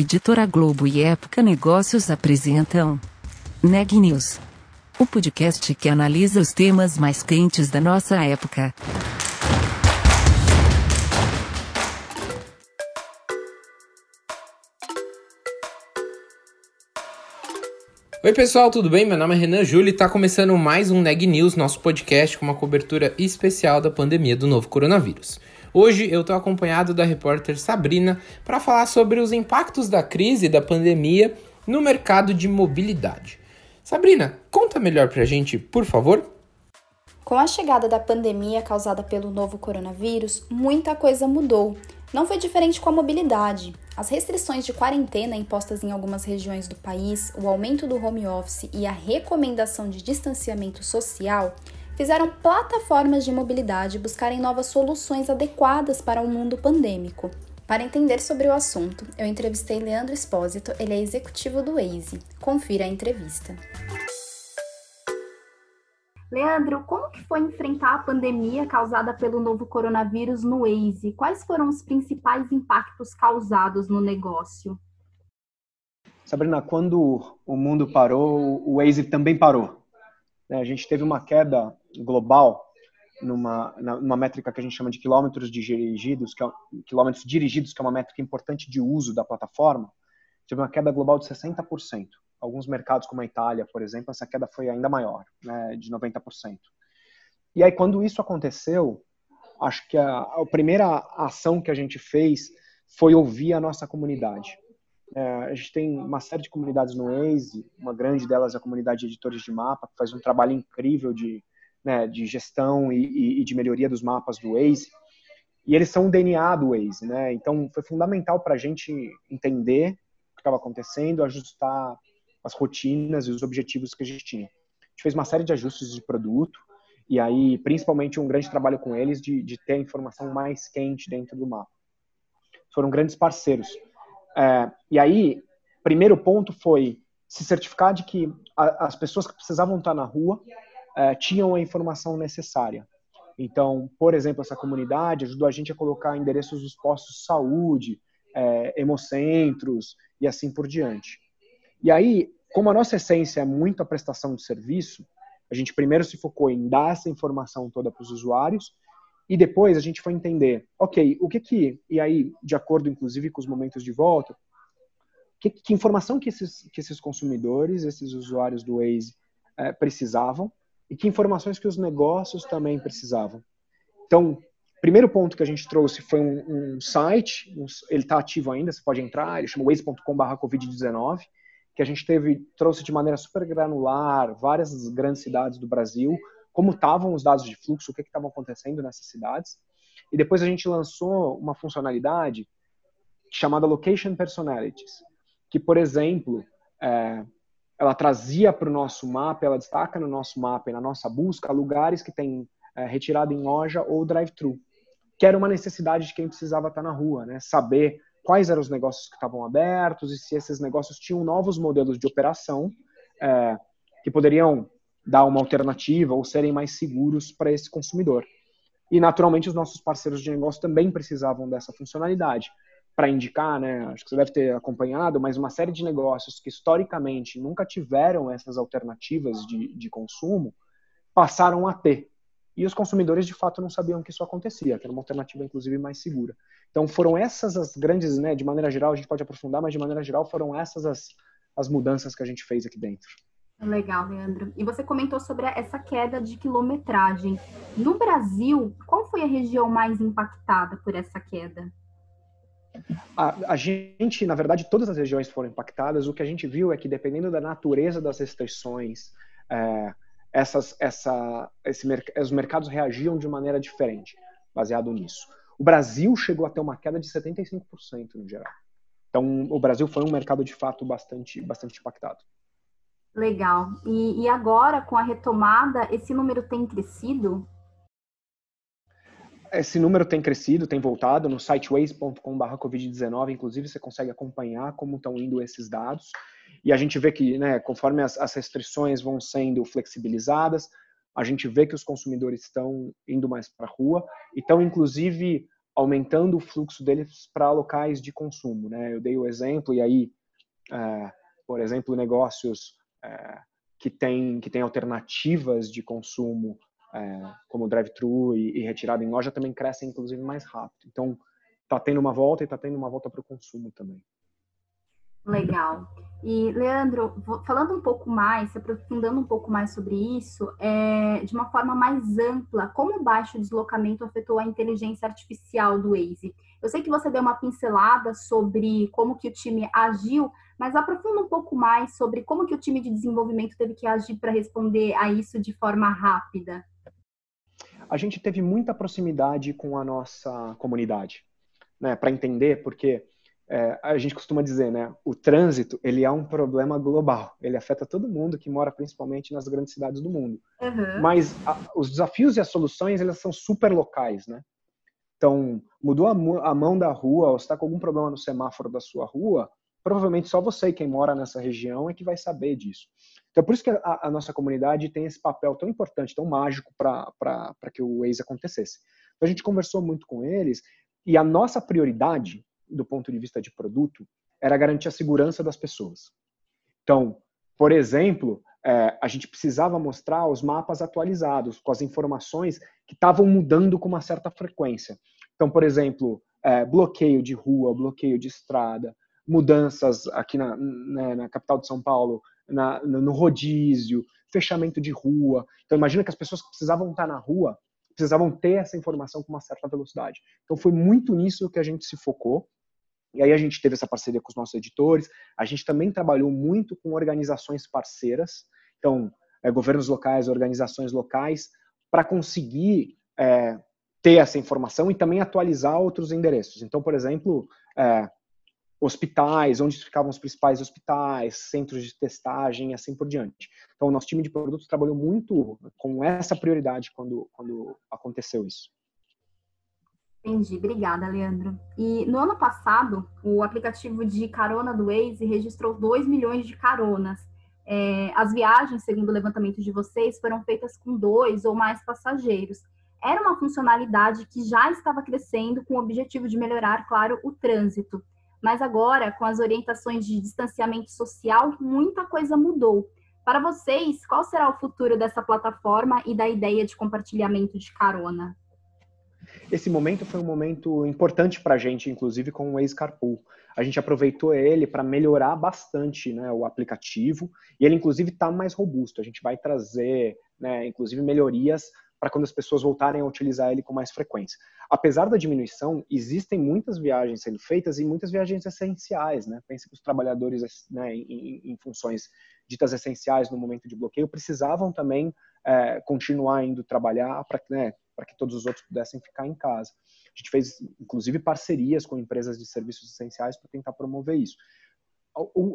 Editora Globo e Época Negócios apresentam Neg News, o podcast que analisa os temas mais quentes da nossa época. Oi pessoal, tudo bem? Meu nome é Renan Júlio e está começando mais um Neg News, nosso podcast com uma cobertura especial da pandemia do novo coronavírus. Hoje eu estou acompanhado da repórter Sabrina para falar sobre os impactos da crise da pandemia no mercado de mobilidade. Sabrina, conta melhor para a gente, por favor. Com a chegada da pandemia causada pelo novo coronavírus, muita coisa mudou. Não foi diferente com a mobilidade. As restrições de quarentena impostas em algumas regiões do país, o aumento do home office e a recomendação de distanciamento social fizeram plataformas de mobilidade buscarem novas soluções adequadas para o um mundo pandêmico. Para entender sobre o assunto, eu entrevistei Leandro Espósito, ele é executivo do Waze. Confira a entrevista. Leandro, como que foi enfrentar a pandemia causada pelo novo coronavírus no Waze? Quais foram os principais impactos causados no negócio? Sabrina, quando o mundo parou, o Waze também parou. Né, a gente teve uma queda global numa, numa métrica que a gente chama de quilômetros dirigidos, que é, quilômetros dirigidos, que é uma métrica importante de uso da plataforma, teve uma queda global de 60% alguns mercados como a Itália, por exemplo, essa queda foi ainda maior, né, de 90%. E aí quando isso aconteceu, acho que a, a primeira ação que a gente fez foi ouvir a nossa comunidade. É, a gente tem uma série de comunidades no Waze, uma grande delas é a comunidade de editores de mapa, que faz um trabalho incrível de, né, de gestão e, e, de melhoria dos mapas do Waze. E eles são o DNA do Waze, né? Então foi fundamental para a gente entender o que estava acontecendo, ajustar as rotinas e os objetivos que a gente tinha. A gente fez uma série de ajustes de produto e aí, principalmente, um grande trabalho com eles de, de ter a informação mais quente dentro do mapa. Foram grandes parceiros. É, e aí, primeiro ponto foi se certificar de que a, as pessoas que precisavam estar na rua é, tinham a informação necessária. Então, por exemplo, essa comunidade ajudou a gente a colocar endereços dos postos de saúde, é, hemocentros e assim por diante. E aí, como a nossa essência é muito a prestação de serviço, a gente primeiro se focou em dar essa informação toda para os usuários e depois a gente foi entender, ok, o que que, e aí, de acordo inclusive com os momentos de volta, que, que informação que esses, que esses consumidores, esses usuários do Waze é, precisavam e que informações que os negócios também precisavam. Então, primeiro ponto que a gente trouxe foi um, um site, um, ele está ativo ainda, você pode entrar, ele chama waze.com/covid19 que a gente teve trouxe de maneira super granular várias grandes cidades do Brasil, como estavam os dados de fluxo, o que estava acontecendo nessas cidades. E depois a gente lançou uma funcionalidade chamada Location Personalities, que, por exemplo, é, ela trazia para o nosso mapa, ela destaca no nosso mapa e na nossa busca lugares que têm é, em loja ou drive-thru, que era uma necessidade de quem precisava estar na rua, né? Saber quais eram os negócios que estavam abertos e se esses negócios tinham novos modelos de operação é, que poderiam dar uma alternativa ou serem mais seguros para esse consumidor. E, naturalmente, os nossos parceiros de negócio também precisavam dessa funcionalidade para indicar, né, acho que você deve ter acompanhado, mas uma série de negócios que historicamente nunca tiveram essas alternativas de, de consumo passaram a ter. E os consumidores, de fato, não sabiam que isso acontecia, que era uma alternativa, inclusive, mais segura. Então, foram essas as grandes, né, de maneira geral, a gente pode aprofundar, mas de maneira geral, foram essas as, as mudanças que a gente fez aqui dentro. Legal, Leandro. E você comentou sobre essa queda de quilometragem. No Brasil, qual foi a região mais impactada por essa queda? A, a, gente, na verdade, todas as regiões foram impactadas. O que a gente viu é que, dependendo da natureza das restrições, é, essas, essa, esse, os mercados reagiam de maneira diferente, baseado nisso. O Brasil chegou a ter uma queda de 75% no geral. Então, o Brasil foi um mercado de fato bastante, bastante impactado. Legal. E, e agora, com a retomada, esse número tem crescido? Esse número tem crescido, tem voltado no site waze.com/covid19. Inclusive, você consegue acompanhar como estão indo esses dados. E a gente vê que, né, conforme as, as restrições vão sendo flexibilizadas, a gente vê que os consumidores estão indo mais para a rua e estão, inclusive, aumentando o fluxo deles para locais de consumo. Né? Eu dei o exemplo, e aí, é, por exemplo, negócios é, que têm que tem alternativas de consumo, é, como drive-thru e, e retirada em loja, também crescem, inclusive, mais rápido. Então, está tendo uma volta e está tendo uma volta para o consumo também. Legal. E, Leandro, falando um pouco mais, se aprofundando um pouco mais sobre isso, é, de uma forma mais ampla, como o baixo deslocamento afetou a inteligência artificial do Waze? Eu sei que você deu uma pincelada sobre como que o time agiu, mas aprofunda um pouco mais sobre como que o time de desenvolvimento teve que agir para responder a isso de forma rápida. A gente teve muita proximidade com a nossa comunidade, né, para entender, porque é, a gente costuma dizer, né, o trânsito ele é um problema global. Ele afeta todo mundo que mora principalmente nas grandes cidades do mundo. Uhum. Mas a, os desafios e as soluções elas são super locais, né? Então mudou a, a mão da rua, ou está com algum problema no semáforo da sua rua, provavelmente só você quem mora nessa região é que vai saber disso. Então por isso que a, a nossa comunidade tem esse papel tão importante, tão mágico para que o Waze acontecesse. Então a gente conversou muito com eles e a nossa prioridade do ponto de vista de produto, era garantir a segurança das pessoas. Então, por exemplo, é, a gente precisava mostrar os mapas atualizados, com as informações que estavam mudando com uma certa frequência. Então, por exemplo, é, bloqueio de rua, bloqueio de estrada, mudanças aqui na, né, na capital de São Paulo, na, no rodízio, fechamento de rua. Então, imagina que as pessoas que precisavam estar na rua precisavam ter essa informação com uma certa velocidade. Então, foi muito nisso que a gente se focou. E aí a gente teve essa parceria com os nossos editores. A gente também trabalhou muito com organizações parceiras, então é, governos locais, organizações locais, para conseguir é, ter essa informação e também atualizar outros endereços. Então, por exemplo, é, hospitais, onde ficavam os principais hospitais, centros de testagem, assim por diante. Então, o nosso time de produtos trabalhou muito com essa prioridade quando, quando aconteceu isso. Entendi, obrigada, Leandro. E no ano passado, o aplicativo de carona do Waze registrou 2 milhões de caronas. É, as viagens, segundo o levantamento de vocês, foram feitas com dois ou mais passageiros. Era uma funcionalidade que já estava crescendo com o objetivo de melhorar, claro, o trânsito. Mas agora, com as orientações de distanciamento social, muita coisa mudou. Para vocês, qual será o futuro dessa plataforma e da ideia de compartilhamento de carona? Esse momento foi um momento importante para a gente, inclusive com o ex-Carpool. A gente aproveitou ele para melhorar bastante né, o aplicativo e ele, inclusive, está mais robusto. A gente vai trazer, né, inclusive, melhorias para quando as pessoas voltarem a utilizar ele com mais frequência. Apesar da diminuição, existem muitas viagens sendo feitas e muitas viagens essenciais. Né? Pense que os trabalhadores né, em, em, funções ditas essenciais no momento de bloqueio precisavam também é, continuar indo trabalhar para né, que todos os outros pudessem ficar em casa. A gente fez, inclusive, parcerias com empresas de serviços essenciais para tentar promover isso.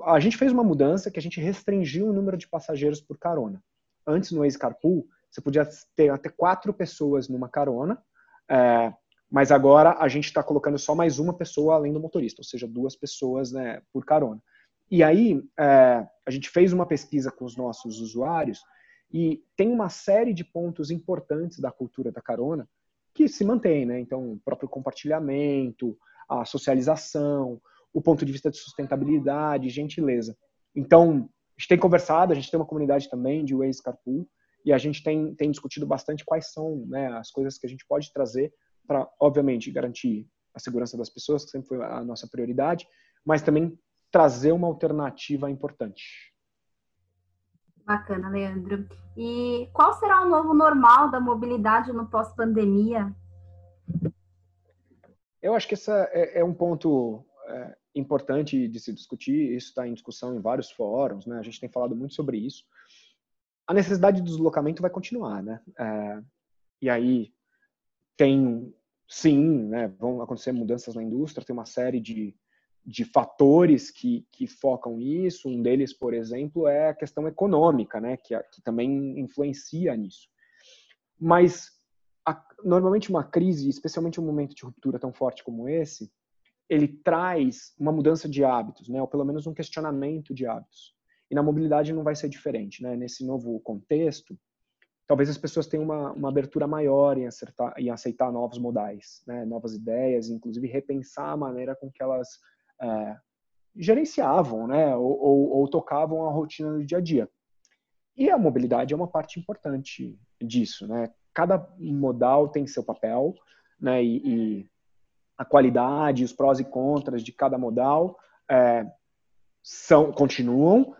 A gente fez uma mudança que a gente restringiu o número de passageiros por carona. Antes, no ex-carpool, você podia ter até quatro pessoas numa carona, é, mas agora a gente está colocando só mais uma pessoa além do motorista, ou seja, duas pessoas né, por carona. E aí, é, a gente fez uma pesquisa com os nossos usuários e tem uma série de pontos importantes da cultura da carona que se mantém, né? Então, o próprio compartilhamento, a socialização, o ponto de vista de sustentabilidade, gentileza. Então, a gente tem conversado, a gente tem uma comunidade também de Waze Carpool, e a gente tem, tem discutido bastante quais são né, as coisas que a gente pode trazer para, obviamente, garantir a segurança das pessoas, que sempre foi a nossa prioridade, mas também trazer uma alternativa importante. Bacana, Leandro. E qual será o novo normal da mobilidade no pós-pandemia? Eu acho que esse é, é um ponto é, importante de se discutir. Isso está em discussão em vários fóruns, né? A gente tem falado muito sobre isso. A necessidade de deslocamento vai continuar, né? É, e aí tem, sim, né? Vão acontecer mudanças na indústria. Tem uma série de de fatores que, que focam isso. Um deles, por exemplo, é a questão econômica, né, que, que também influencia nisso. Mas a, normalmente uma crise, especialmente um momento de ruptura tão forte como esse, ele traz uma mudança de hábitos, né, ou pelo menos um questionamento de hábitos. E na mobilidade não vai ser diferente, né? Nesse novo contexto, talvez as pessoas tenham uma, uma abertura maior em, acertar, em aceitar novos modais, né, novas ideias, inclusive repensar a maneira com que elas é, gerenciavam né, ou, ou, ou, tocavam a rotina do dia a dia. E a mobilidade é uma parte importante disso. Né? Cada modal tem seu papel né, e, e a qualidade, os prós e contras de cada modal é, são continuam,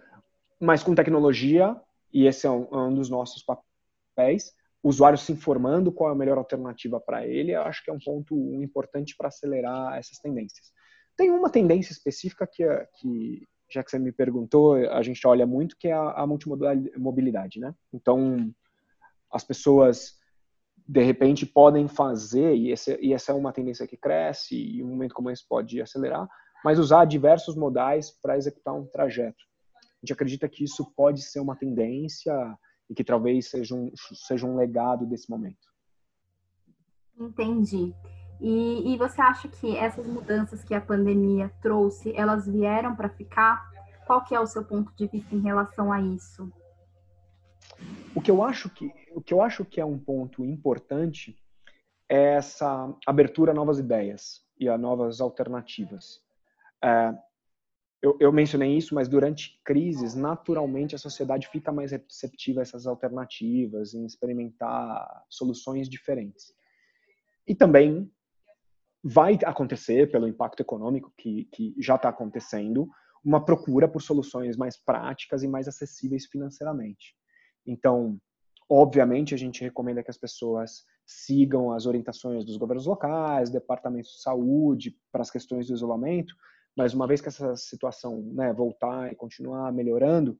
mas com tecnologia, e esse é um, é um dos nossos papéis, o usuário se informando qual é a melhor alternativa para ele, eu acho que é um ponto importante para acelerar essas tendências. Tem uma tendência específica que, que, já que você me perguntou, a gente olha muito, que é a, a multimobilidade, né? Então, as pessoas, de repente, podem fazer, e, esse, e essa é uma tendência que cresce, e um momento como esse pode acelerar, mas usar diversos modais para executar um trajeto. A gente acredita que isso pode ser uma tendência e que talvez seja um, seja um legado desse momento. Entendi. E, e você acha que essas mudanças que a pandemia trouxe, elas vieram para ficar? Qual que é o seu ponto de vista em relação a isso? O que eu acho que, o que, eu acho que é um ponto importante é essa abertura a novas ideias e a novas alternativas. É, eu, eu, mencionei isso, mas durante crises, naturalmente a sociedade fica mais receptiva a essas alternativas, em experimentar soluções diferentes. E também vai acontecer, pelo impacto econômico que, que já está acontecendo, uma procura por soluções mais práticas e mais acessíveis financeiramente. Então, obviamente, a gente recomenda que as pessoas sigam as orientações dos governos locais, departamentos de saúde para as questões do isolamento, mas uma vez que essa situação né, voltar e continuar melhorando,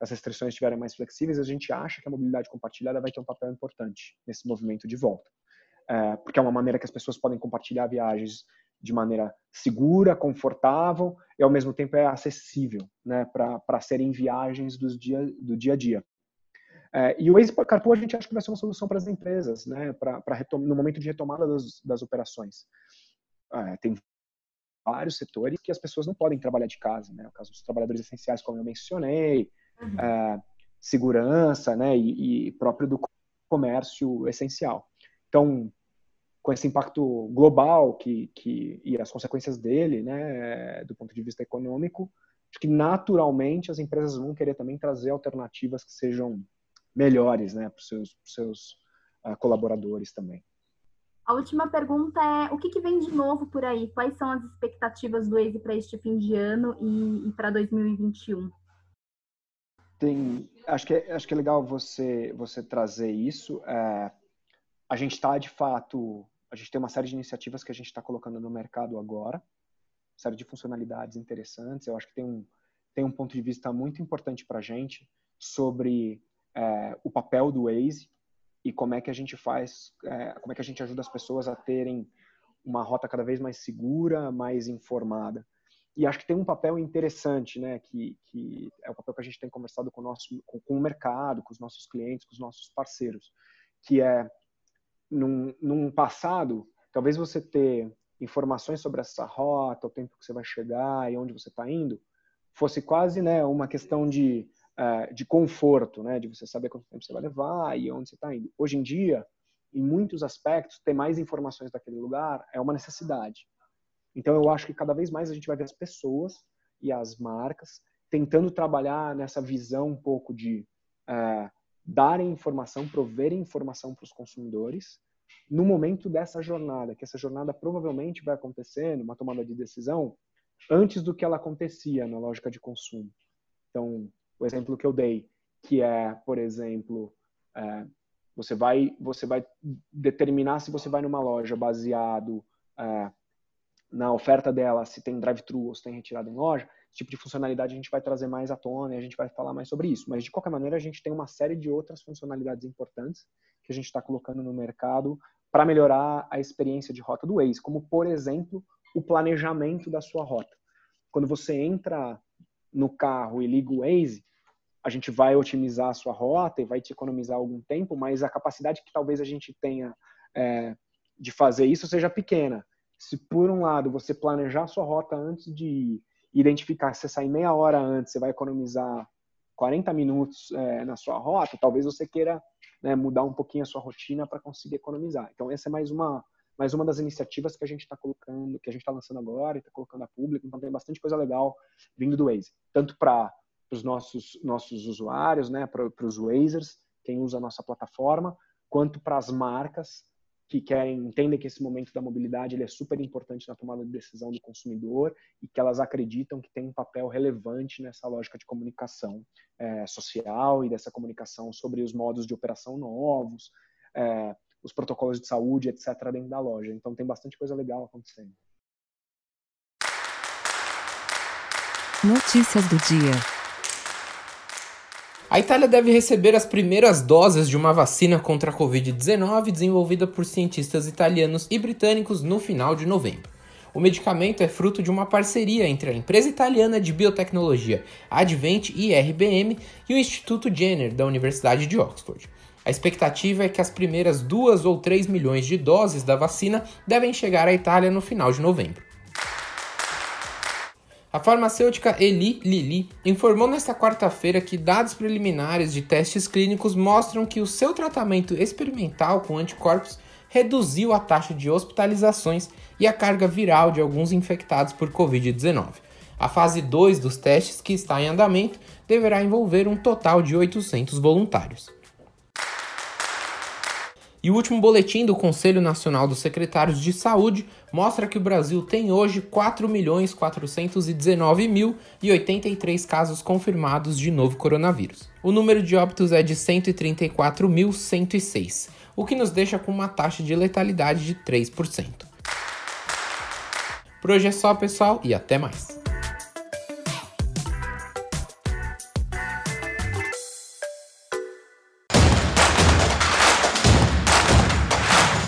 as restrições estiverem mais flexíveis, a gente acha que a mobilidade compartilhada vai ter um papel importante nesse movimento de volta. É, porque é uma maneira que as pessoas podem compartilhar viagens de maneira segura, confortável e ao mesmo tempo é acessível né, para serem viagens dos dia, do dia a dia. É, e o Waze Carpool a gente acha que vai ser uma solução para as empresas, né, pra, pra no momento de retomada das, das operações. É, tem vários setores que as pessoas não podem trabalhar de casa, né? O caso dos trabalhadores essenciais, como eu mencionei, uhum. é, segurança, né? E, e, próprio do comércio essencial. Então, com esse impacto global que, que e as consequências dele, né? Do ponto de vista econômico, acho que naturalmente as empresas vão querer também trazer alternativas que sejam melhores, né? Para os seus, seus uh, colaboradores também. A última pergunta é: o que, que, vem de novo por aí? Quais são as expectativas do Waze para este fim de ano e, e para 2021? Tem, acho que é, acho que é legal você você trazer isso. É, a gente está de fato, a gente tem uma série de iniciativas que a gente está colocando no mercado agora, série de funcionalidades interessantes. Eu acho que tem um tem um ponto de vista muito importante para a gente sobre é, o papel do Waze e como é que a gente faz, é, como é que a gente ajuda as pessoas a terem uma rota cada vez mais segura, mais informada. E acho que tem um papel interessante, né, que, que é o papel que a gente tem conversado com o, nosso, com, com o mercado, com os nossos clientes, com os nossos parceiros, que é, num, num passado, talvez você ter informações sobre essa rota, o tempo que você vai chegar e onde você está indo, fosse quase né, uma questão de uh, de conforto, né? De você saber quanto tempo você vai levar e onde você está indo. Hoje em dia, em muitos aspectos, ter mais informações daquele lugar é uma necessidade. Então, eu acho que cada vez mais a gente vai ver as pessoas e as marcas tentando trabalhar nessa visão um pouco de uh, darem informação, proverem informação para os consumidores no momento dessa jornada, que essa jornada provavelmente vai acontecer numa tomada de decisão antes do que ela acontecia na lógica de consumo. Então, o exemplo que eu dei, que é, por exemplo, é, você vai você vai determinar se você vai numa loja baseado é, na oferta dela, se tem drive-thru ou se tem retirada em loja, esse tipo de funcionalidade a gente vai trazer mais à tona e a gente vai falar mais sobre isso. Mas, de qualquer maneira, a gente tem uma série de outras funcionalidades importantes que a gente está colocando no mercado para melhorar a experiência de rota do Waze, como, por exemplo, o planejamento da sua rota. Quando você entra no carro e liga o Waze, a gente vai otimizar a sua rota e vai te economizar algum tempo, mas a capacidade que talvez a gente tenha é, de fazer isso seja pequena. Se por um lado você planejar a sua rota antes de identificar, se você sair meia hora antes, você vai economizar 40 minutos é, na sua rota, talvez você queira né, mudar um pouquinho a sua rotina para conseguir economizar. Então, essa é mais uma, mais uma das iniciativas que a gente está colocando, que a gente está lançando agora e está colocando a público. Então, tem bastante coisa legal vindo do Waze, tanto para os nossos, nossos usuários, né, para os Wazers, quem usa a nossa plataforma, quanto para as marcas que querem, entendem que esse momento da mobilidade ele é super importante na tomada de decisão do consumidor e que elas acreditam que tem um papel relevante nessa lógica de comunicação é, social e dessa comunicação sobre os modos de operação novos, é, os protocolos de saúde, etc., dentro da loja. Então tem bastante coisa legal acontecendo. Notícias do dia. A Itália deve receber as primeiras doses de uma vacina contra a Covid-19 desenvolvida por cientistas italianos e britânicos no final de novembro. O medicamento é fruto de uma parceria entre a empresa italiana de biotecnologia Advent e RBM e o Instituto Jenner da Universidade de Oxford. A expectativa é que as primeiras 2 ou 3 milhões de doses da vacina devem chegar à Itália no final de novembro. A farmacêutica Eli Lilly informou nesta quarta-feira que dados preliminares de testes clínicos mostram que o seu tratamento experimental com anticorpos reduziu a taxa de hospitalizações e a carga viral de alguns infectados por Covid-19. A fase 2 dos testes, que está em andamento, deverá envolver um total de 800 voluntários. E o último boletim do Conselho Nacional dos Secretários de Saúde mostra que o Brasil tem hoje 4.419.083 casos confirmados de novo coronavírus. O número de óbitos é de 134.106, o que nos deixa com uma taxa de letalidade de 3%. Por hoje é só, pessoal, e até mais.